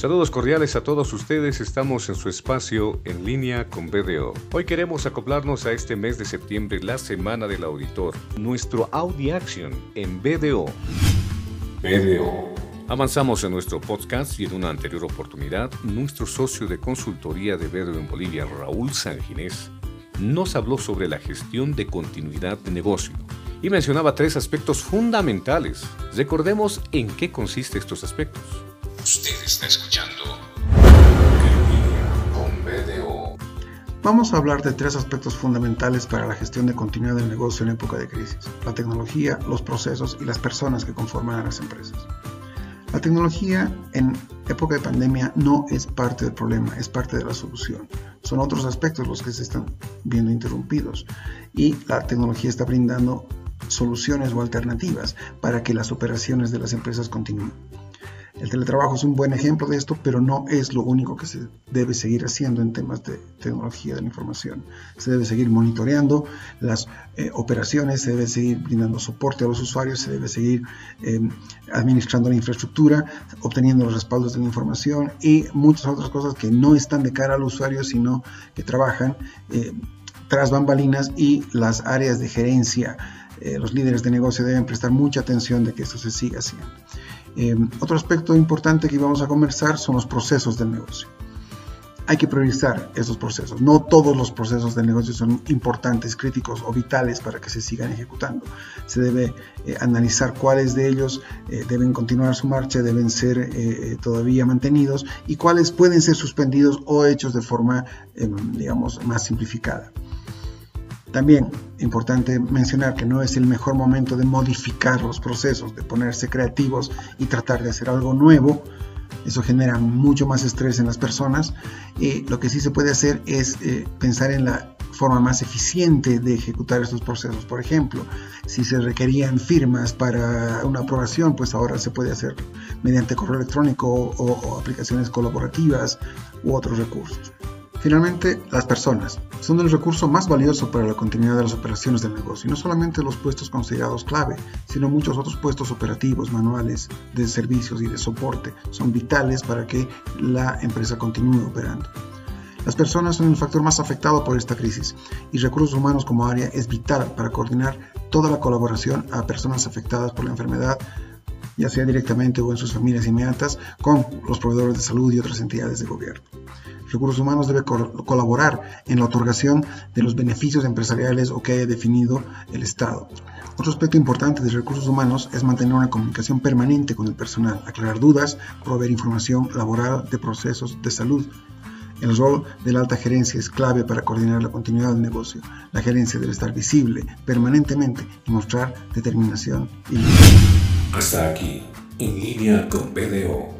Saludos cordiales a todos ustedes, estamos en su espacio en línea con BDO. Hoy queremos acoplarnos a este mes de septiembre, la Semana del Auditor, nuestro Audi Action en BDO. BDO. Avanzamos en nuestro podcast y en una anterior oportunidad, nuestro socio de consultoría de BDO en Bolivia, Raúl Sanginés, nos habló sobre la gestión de continuidad de negocio y mencionaba tres aspectos fundamentales. Recordemos en qué consiste estos aspectos. Usted está escuchando. Vamos a hablar de tres aspectos fundamentales para la gestión de continuidad del negocio en época de crisis. La tecnología, los procesos y las personas que conforman a las empresas. La tecnología en época de pandemia no es parte del problema, es parte de la solución. Son otros aspectos los que se están viendo interrumpidos y la tecnología está brindando soluciones o alternativas para que las operaciones de las empresas continúen. El teletrabajo es un buen ejemplo de esto, pero no es lo único que se debe seguir haciendo en temas de tecnología de la información. Se debe seguir monitoreando las eh, operaciones, se debe seguir brindando soporte a los usuarios, se debe seguir em, administrando la infraestructura, obteniendo los respaldos de la información y muchas otras cosas que no están de cara al usuario, sino que trabajan eh, tras bambalinas y las áreas de gerencia eh, los líderes de negocio deben prestar mucha atención de que esto se siga haciendo. Eh, otro aspecto importante que vamos a conversar son los procesos del negocio. Hay que priorizar esos procesos. No todos los procesos del negocio son importantes, críticos o vitales para que se sigan ejecutando. Se debe eh, analizar cuáles de ellos deben continuar su marcha, deben ser todavía mantenidos y cuáles pueden ser suspendidos o hechos de forma, digamos, más simplificada. También importante mencionar que no es el mejor momento de modificar los procesos, de ponerse creativos y tratar de hacer algo nuevo. Eso genera mucho más estrés en las personas. Y lo que sí se puede hacer es eh, pensar en la forma más eficiente de ejecutar estos procesos. Por ejemplo, si se requerían firmas para una aprobación, pues ahora se puede hacer mediante correo electrónico o aplicaciones colaborativas u otros recursos. Finalmente, las personas son el recurso más valioso para la continuidad de las operaciones del negocio, no solamente los puestos considerados clave, sino muchos otros puestos operativos, manuales, de servicios y de soporte son vitales para que la empresa continúe operando. Las personas son el factor más afectado por esta crisis y recursos humanos como área es vital para coordinar toda la colaboración a personas afectadas por la enfermedad, ya sea directamente o en sus familias inmediatas, con los proveedores de salud y otras entidades de gobierno. Recursos Humanos debe colaborar en la otorgación de los beneficios empresariales o que haya definido el Estado. Otro aspecto importante de recursos humanos es mantener una comunicación permanente con el personal, aclarar dudas, proveer información laboral de procesos de salud. El rol de la alta gerencia es clave para coordinar la continuidad del negocio. La gerencia debe estar visible permanentemente y mostrar determinación y... Hasta aquí, en línea con BDO